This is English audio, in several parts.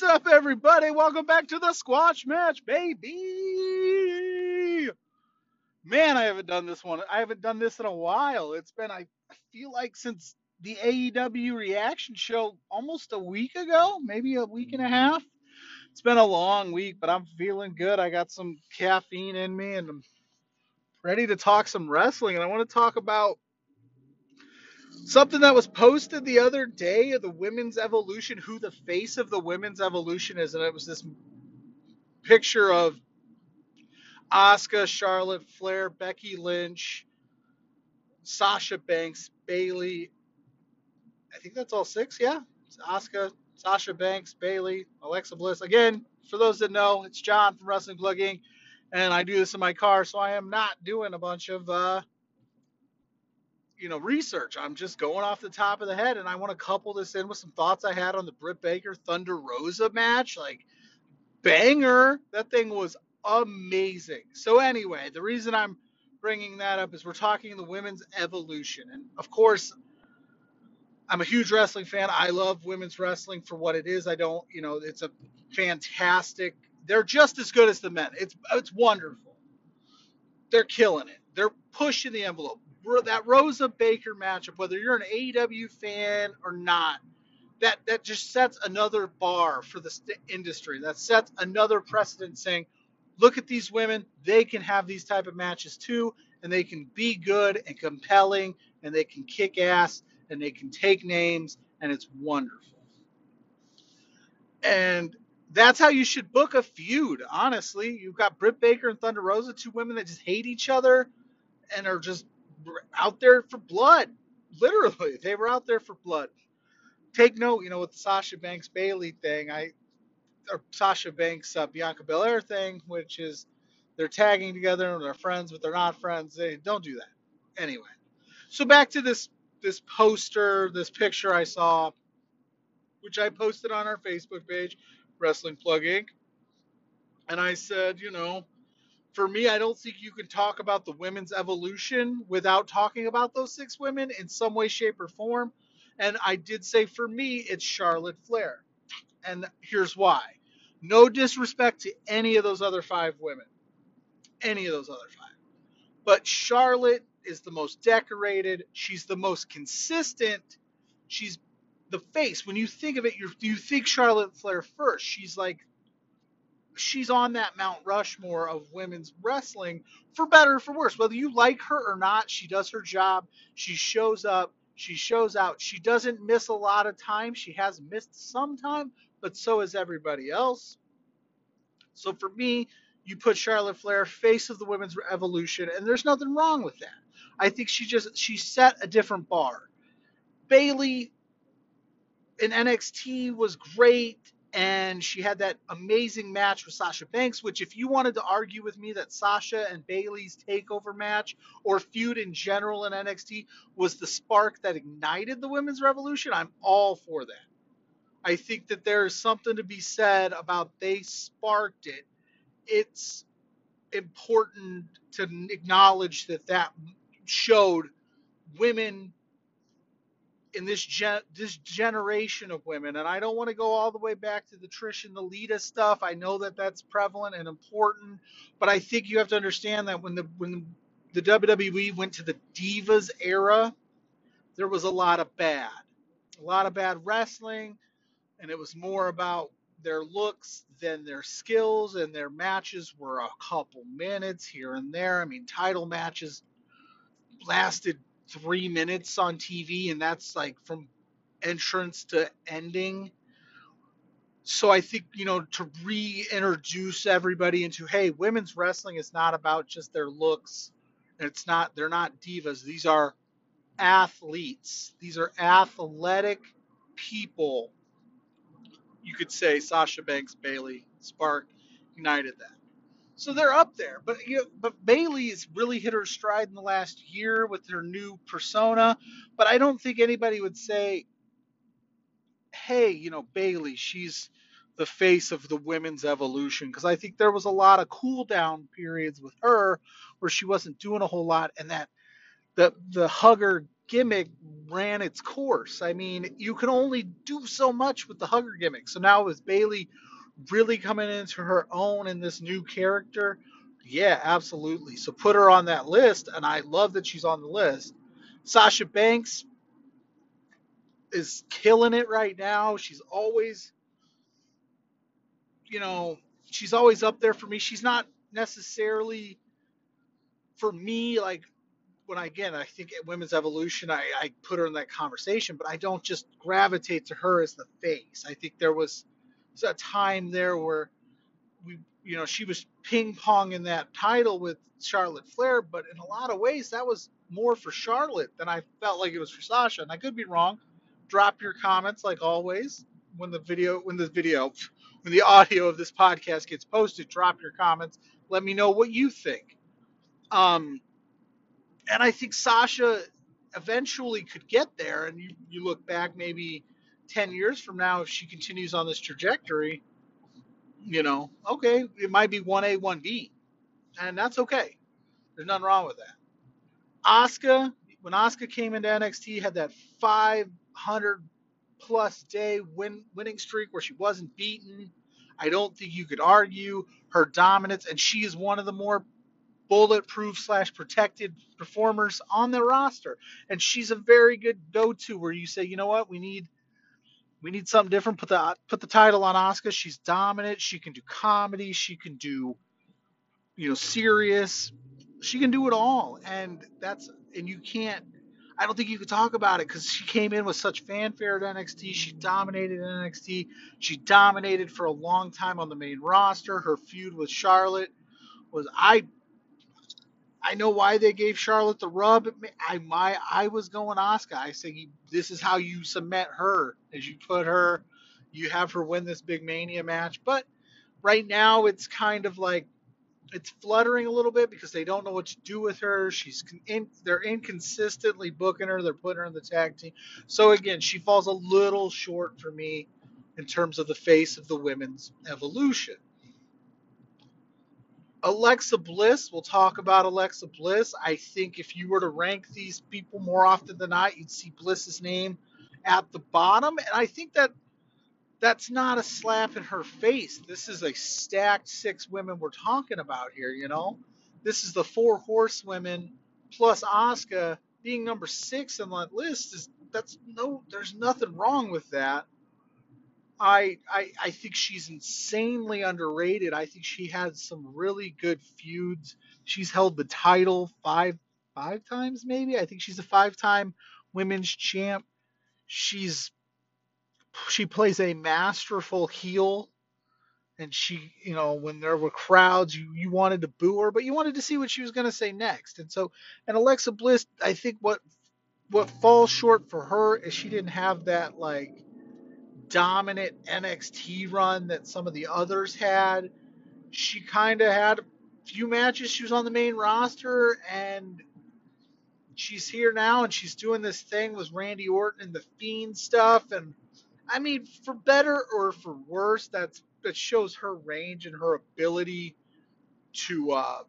What's up, everybody? Welcome back to the Squash Match, baby. Man, I haven't done this one. I haven't done this in a while. It's been, I feel like, since the AEW reaction show almost a week ago, maybe a week and a mm-hmm. half. It's been a long week, but I'm feeling good. I got some caffeine in me and I'm ready to talk some wrestling. And I want to talk about Something that was posted the other day of the women's evolution, who the face of the women's evolution is, and it was this picture of Asuka, Charlotte Flair, Becky Lynch, Sasha Banks, Bayley. I think that's all six, yeah. it's Asuka, Sasha Banks, Bayley, Alexa Bliss. Again, for those that know, it's John from Wrestling Plug Inc. And I do this in my car, so I am not doing a bunch of uh, you know, research. I'm just going off the top of the head, and I want to couple this in with some thoughts I had on the Britt Baker Thunder Rosa match. Like, banger! That thing was amazing. So anyway, the reason I'm bringing that up is we're talking the women's evolution, and of course, I'm a huge wrestling fan. I love women's wrestling for what it is. I don't, you know, it's a fantastic. They're just as good as the men. It's it's wonderful. They're killing it. They're pushing the envelope that Rosa Baker matchup, whether you're an AEW fan or not, that that just sets another bar for the st- industry. That sets another precedent, saying, look at these women; they can have these type of matches too, and they can be good and compelling, and they can kick ass, and they can take names, and it's wonderful. And that's how you should book a feud. Honestly, you've got Britt Baker and Thunder Rosa, two women that just hate each other and are just out there for blood. Literally, they were out there for blood. Take note, you know, with the Sasha Banks Bayley thing, I or Sasha Banks uh, Bianca Belair thing, which is they're tagging together and they're friends, but they're not friends. They don't do that. Anyway, so back to this this poster, this picture I saw, which I posted on our Facebook page, Wrestling Plug Inc. And I said, you know, for me, I don't think you can talk about the women's evolution without talking about those six women in some way, shape, or form. And I did say for me, it's Charlotte Flair. And here's why no disrespect to any of those other five women, any of those other five. But Charlotte is the most decorated, she's the most consistent, she's the face. When you think of it, you you think Charlotte Flair first. She's like she's on that Mount Rushmore of women's wrestling for better or for worse. Whether you like her or not, she does her job. She shows up. She shows out. She doesn't miss a lot of time. She has missed some time, but so has everybody else. So for me, you put Charlotte Flair face of the women's evolution, and there's nothing wrong with that. I think she just she set a different bar. Bayley in NXT was great and she had that amazing match with Sasha Banks, which, if you wanted to argue with me that Sasha and Bayley's takeover match or feud in general in NXT was the spark that ignited the women's revolution, I'm all for that. I think that there is something to be said about they sparked it. It's important to acknowledge that that showed women in this gen- this generation of women, and I don't want to go all the way back to the Trish and the Lita stuff. I know that that's prevalent and important, but I think you have to understand that when the when the WWE went to the Divas era, there was a lot of bad, a lot of bad wrestling, and it was more about their looks than their skills, and their matches were a couple minutes here and there. I mean, title matches lasted three minutes on TV, and that's like from entrance to ending. So I think, you know, to reintroduce everybody into, hey, women's wrestling is not about just their looks. It's not, they're not divas. These are athletes. These are athletic people. You could say Sasha Banks, Bayley, Spark, United that. So they're up there, but you know, but Bayley's really hit her stride in the last year with her new persona. But I don't think anybody would say, "Hey, you know, Bayley, she's the face of the women's evolution," because I think there was a lot of cool down periods with her where she wasn't doing a whole lot, and that the the hugger gimmick ran its course. I mean, you can only do so much with the hugger gimmick. So now with Bayley really coming into her own in this new character, yeah, absolutely. So put her on that list, and I love that she's on the list. Sasha Banks is killing it right now. She's always, you know, she's always up there for me. She's not necessarily for me like when I again I think at Women's Evolution I, I put her in that conversation, but I don't just gravitate to her as the face. I think there was, a time there where we you know she was ping ponging that title with Charlotte Flair, but in a lot of ways that was more for Charlotte than I felt like it was for Sasha. And I could be wrong. Drop your comments like always when the video when the video when the audio of this podcast gets posted. Drop your comments. Let me know what you think. Um, and I think Sasha eventually could get there. And you, you look back maybe 10 years from now, if she continues on this trajectory, you know, okay, it might be 1A, 1B. And that's okay. There's nothing wrong with that. Asuka, when Asuka came into NXT, had that 500 plus day win, winning streak where she wasn't beaten. I don't think you could argue her dominance, and she is one of the more bulletproof slash protected performers on the roster. And she's a very good go-to where you say, you know what, we need we need something different. Put the put the title on Asuka. She's dominant. She can do comedy. She can do, you know, serious. She can do it all, and that's and you can't. I don't think you could talk about it because she came in with such fanfare at NXT. She dominated NXT. She dominated for a long time on the main roster. Her feud with Charlotte was I I know why they gave Charlotte the rub. I my I was going Asuka. I say this is how you cement her as you put her, you have her win this big Mania match. But right now it's kind of like it's fluttering a little bit because they don't know what to do with her. She's in, they're inconsistently booking her. They're putting her in the tag team. So again, she falls a little short for me in terms of the face of the women's evolution. Alexa Bliss, we'll talk about Alexa Bliss. I think if you were to rank these people more often than not, you'd see Bliss's name at the bottom. And I think that that's not a slap in her face. This is a stacked six women we're talking about here, you know? This is the four horsewomen plus Asuka being number six on that list is that's no there's nothing wrong with that. I, I I think she's insanely underrated. I think she had some really good feuds. She's held the title five five times maybe. I think she's a five-time women's champ. She's she plays a masterful heel and she you know when there were crowds you you wanted to boo her but you wanted to see what she was going to say next and so and Alexa Bliss I think what what falls short for her is she didn't have that like dominant NXT run that some of the others had. She kind of had a few matches. She was on the main roster, and she's here now, and she's doing this thing with Randy Orton and the Fiend stuff. And I mean, for better or for worse, that's that shows her range and her ability to uh,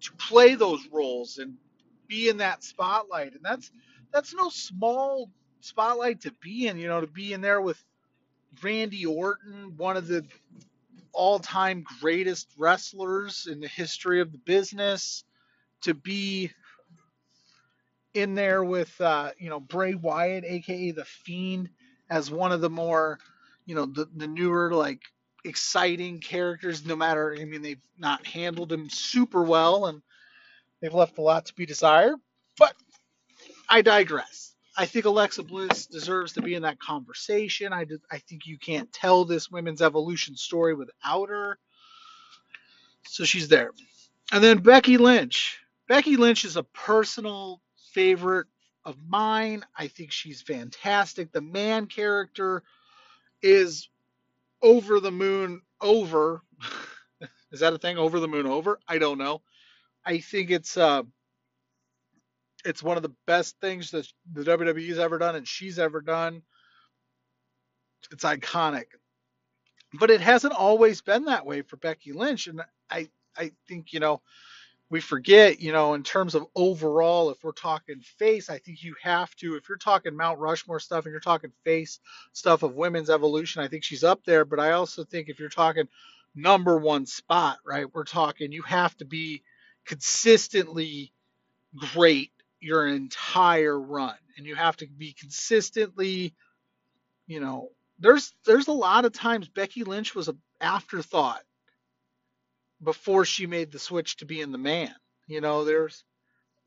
to play those roles and be in that spotlight. And that's that's no small spotlight to be in, you know, to be in there with Randy Orton, one of the all time greatest wrestlers in the history of the business, to be in there with, uh, you know, Bray Wyatt, aka The Fiend, as one of the more, you know, the, the newer, like, exciting characters, no matter, I mean, they've not handled him super well and they've left a lot to be desired. But I digress. I think Alexa Bliss deserves to be in that conversation. I, did, I think you can't tell this women's evolution story without her. So she's there. And then Becky Lynch. Becky Lynch is a personal favorite of mine. I think she's fantastic. The man character is over the moon over. is that a thing? Over the moon over? I don't know. I think it's uh, it's one of the best things that the WWE's ever done and she's ever done. It's iconic. But it hasn't always been that way for Becky Lynch. And I, I think, you know, we forget, you know, in terms of overall, if we're talking face, I think you have to, if you're talking Mount Rushmore stuff and you're talking face stuff of women's evolution, I think she's up there. But I also think if you're talking number one spot, right, we're talking you have to be consistently great your entire run. And you have to be consistently, you know, there's there's a lot of times Becky Lynch was an afterthought before she made the switch to being the man. You know, there's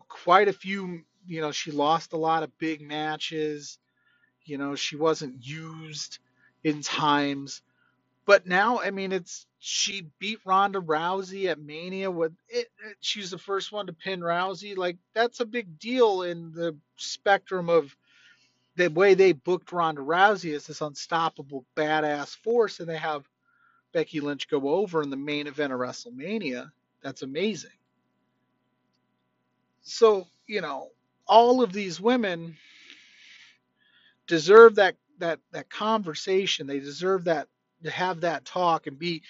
quite a few, you know, she lost a lot of big matches. You know, she wasn't used in times. But now, I mean, it's she beat Ronda Rousey at Mania with it, it she's the first one to pin Rousey. Like that's a big deal in the spectrum of the way they booked Ronda Rousey as this unstoppable badass force and they have Becky Lynch go over in the main event of WrestleMania, that's amazing. So, you know, all of these women deserve that that that conversation. They deserve that to have that talk and be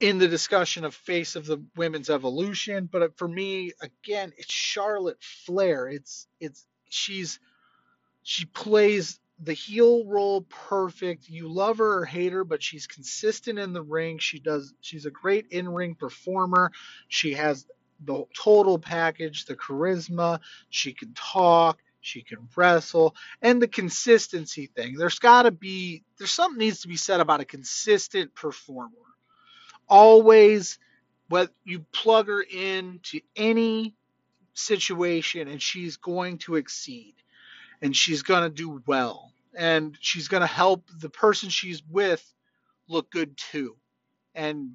in the discussion of face of the women's evolution. But uh, for me, again, it's Charlotte Flair. It's it's she's she plays the heel role perfect. You love her or hate her, but she's consistent in the ring. She does she's a great in-ring performer. She has the total package, the charisma, she can talk, she can wrestle, and the consistency thing. There's got to be there's something needs to be said about a consistent performer. Always what you plug her in to any situation and she's going to exceed and she's going to do well and she's going to help the person she's with look good too. And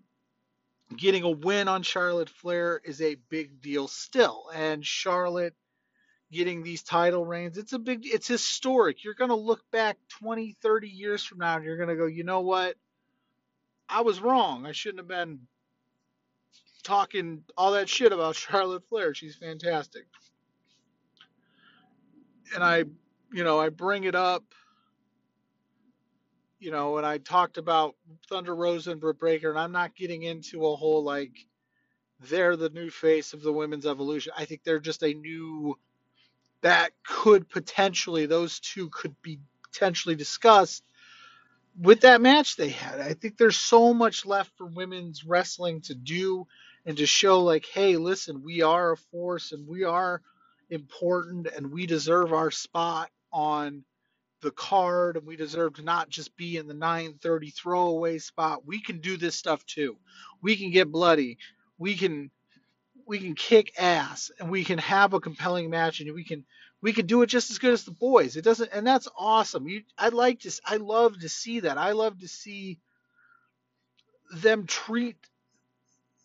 getting a win on Charlotte Flair is a big deal still. And Charlotte getting these title reigns, it's a big it's historic. You're going to look back 20, 30 years from now and you're going to go, "You know what? I was wrong. I shouldn't have been talking all that shit about Charlotte Flair. She's fantastic." And I, you know, I bring it up you know, and I talked about Thunder Rosa and Britt Baker, and I'm not getting into a whole like they're the new face of the women's evolution. I think they're just a new that could potentially those two could be potentially discussed with that match they had. I think there's so much left for women's wrestling to do and to show like, hey, listen, we are a force and we are important and we deserve our spot on the card and we deserve to not just be in the 930 throwaway spot. We can do this stuff too. We can get bloody. We can we can kick ass and we can have a compelling match and we can we can do it just as good as the boys. It doesn't and that's awesome. You I like to I love to see that. I love to see them treat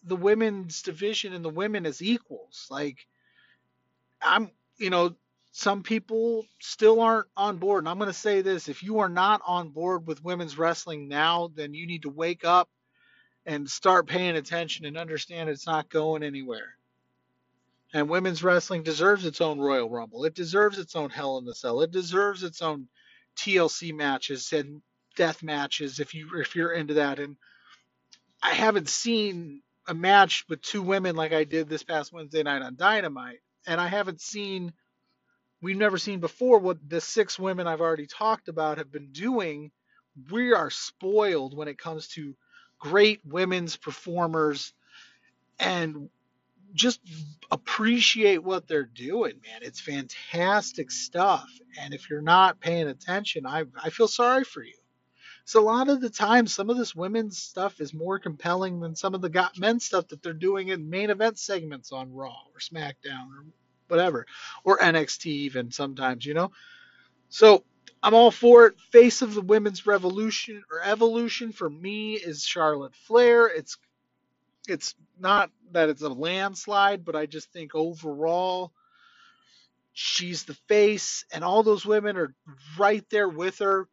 the women's division and the women as equals. Like I'm you know some people still aren't on board. And I'm going to say this if you are not on board with women's wrestling now, then you need to wake up and start paying attention and understand it's not going anywhere. And women's wrestling deserves its own Royal Rumble. It deserves its own Hell in the Cell. It deserves its own TLC matches and death matches if you if you're into that. And I haven't seen a match with two women like I did this past Wednesday night on Dynamite. And I haven't seen we've never seen before what the six women I've already talked about have been doing. We are spoiled when it comes to great women's performers and just appreciate what they're doing, man. It's fantastic stuff. And if you're not paying attention, I, I feel sorry for you. So a lot of the time, some of this women's stuff is more compelling than some of the got men stuff that they're doing in main event segments on Raw or SmackDown or whatever, or NXT even sometimes, you know. So I'm all for it. Face of the women's revolution or evolution for me is Charlotte Flair. It's it's not that it's a landslide, but I just think overall she's the face, and all those women are right there with her.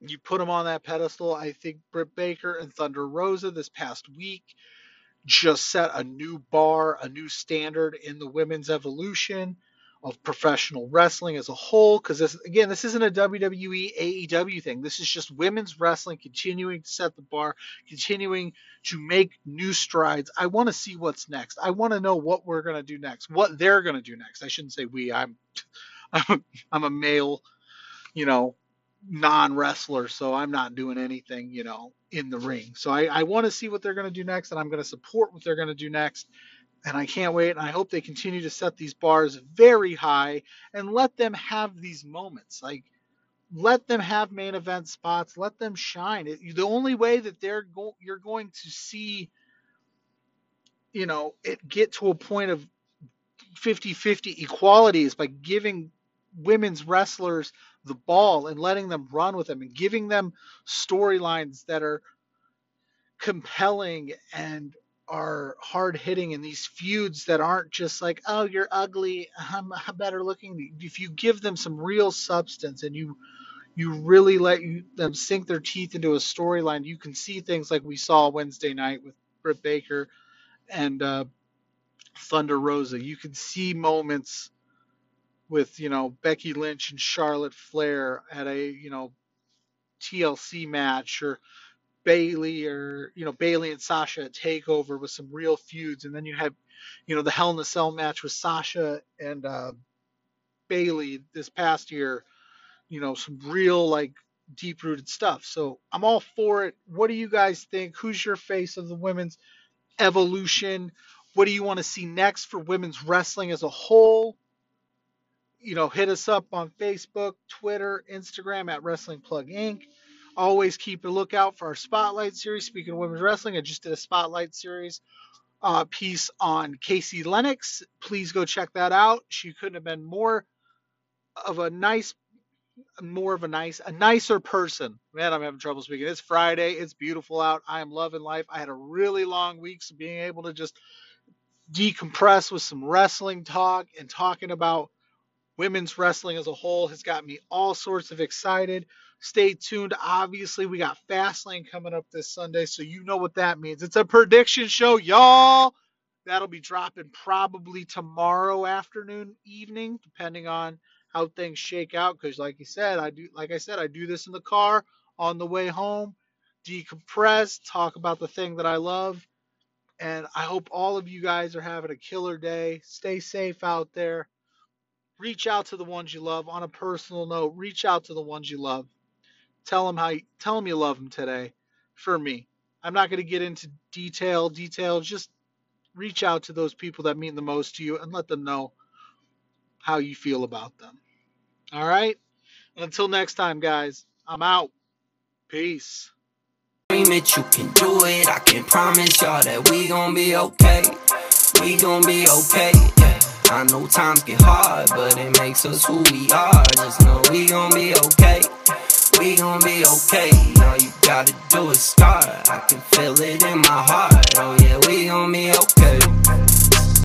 You put them on that pedestal. I think Britt Baker and Thunder Rosa this past week just set a new bar, a new standard in the women's evolution. Of professional wrestling as a whole. Because this, again, this isn't a WWE AEW thing. This is just women's wrestling continuing to set the bar, continuing to make new strides. I want to see what's next. I want to know what we're gonna do next, what they're gonna do next. I shouldn't say we. I'm, I'm, I'm a male, you know, non wrestler, so I'm not doing anything, you know, in the ring. So I, I want to see what they're going to do next, and I'm going to support what they're going to do next. And I can't wait. And I hope they continue to set these bars very high and let them have these moments. Like, let them have main event spots. Let them shine. It, the only way that they're go, you're going to see, you know, it get to a point of 50-50 equality is by giving women's wrestlers the ball and letting them run with them and giving them storylines that are compelling and are hard hitting and these feuds that aren't just like, oh, you're ugly, I'm, better looking. If you give them some real substance and you you really let you, them sink their teeth into a storyline, you can see things like we saw Wednesday night with Britt Baker and uh, Thunder Rosa. You can see moments with you know Becky Lynch and Charlotte Flair at a you know TLC match or Bayley or you know Bayley and Sasha at Takeover with some real feuds, and then you have you know the Hell in a Cell match with Sasha and uh, Bayley this past year. You know some real like deep rooted stuff. So I'm all for it. What do you guys think? Who's your face of the women's evolution? What do you want to see next for women's wrestling as a whole? you know, hit us up on Facebook, Twitter, Instagram at Wrestling Plug Inc. Always keep a lookout for our Spotlight series. Speaking of women's wrestling, I just did a Spotlight series uh, piece on Casey Lennox. Please go check that out. She couldn't have been more of a nice, more of a nice, a nicer person. Man, I'm having trouble speaking. It's Friday. It's beautiful out. I am loving life. I had a really long week, so being able to just decompress with some wrestling talk and talking about women's wrestling as a whole has got me all sorts of excited. Stay tuned. Obviously, we got Fastlane coming up this Sunday, so you know what that means. It's a prediction show, y'all. That'll be dropping probably tomorrow afternoon, evening, depending on how things shake out. Because, like you said, I do, like I said, I do this in the car on the way home, decompress, talk about the thing that I love, and I hope all of you guys are having a killer day. Stay safe out there reach out to the ones you love on a personal note. Reach out to the ones you love. Tell them how you, tell them you love them today for me. I'm not going to get into detail details just reach out to those people that mean the most to you and let them know how you feel about them. All right? Until next time guys. I'm out. Peace. It, you can do it. I can promise y'all that we gon' be okay. We gon' be okay. I know times get hard, but it makes us who we are. Just know we gon' be okay. We gon' be okay. All you gotta do is start. I can feel it in my heart. Oh yeah, we gon' be okay.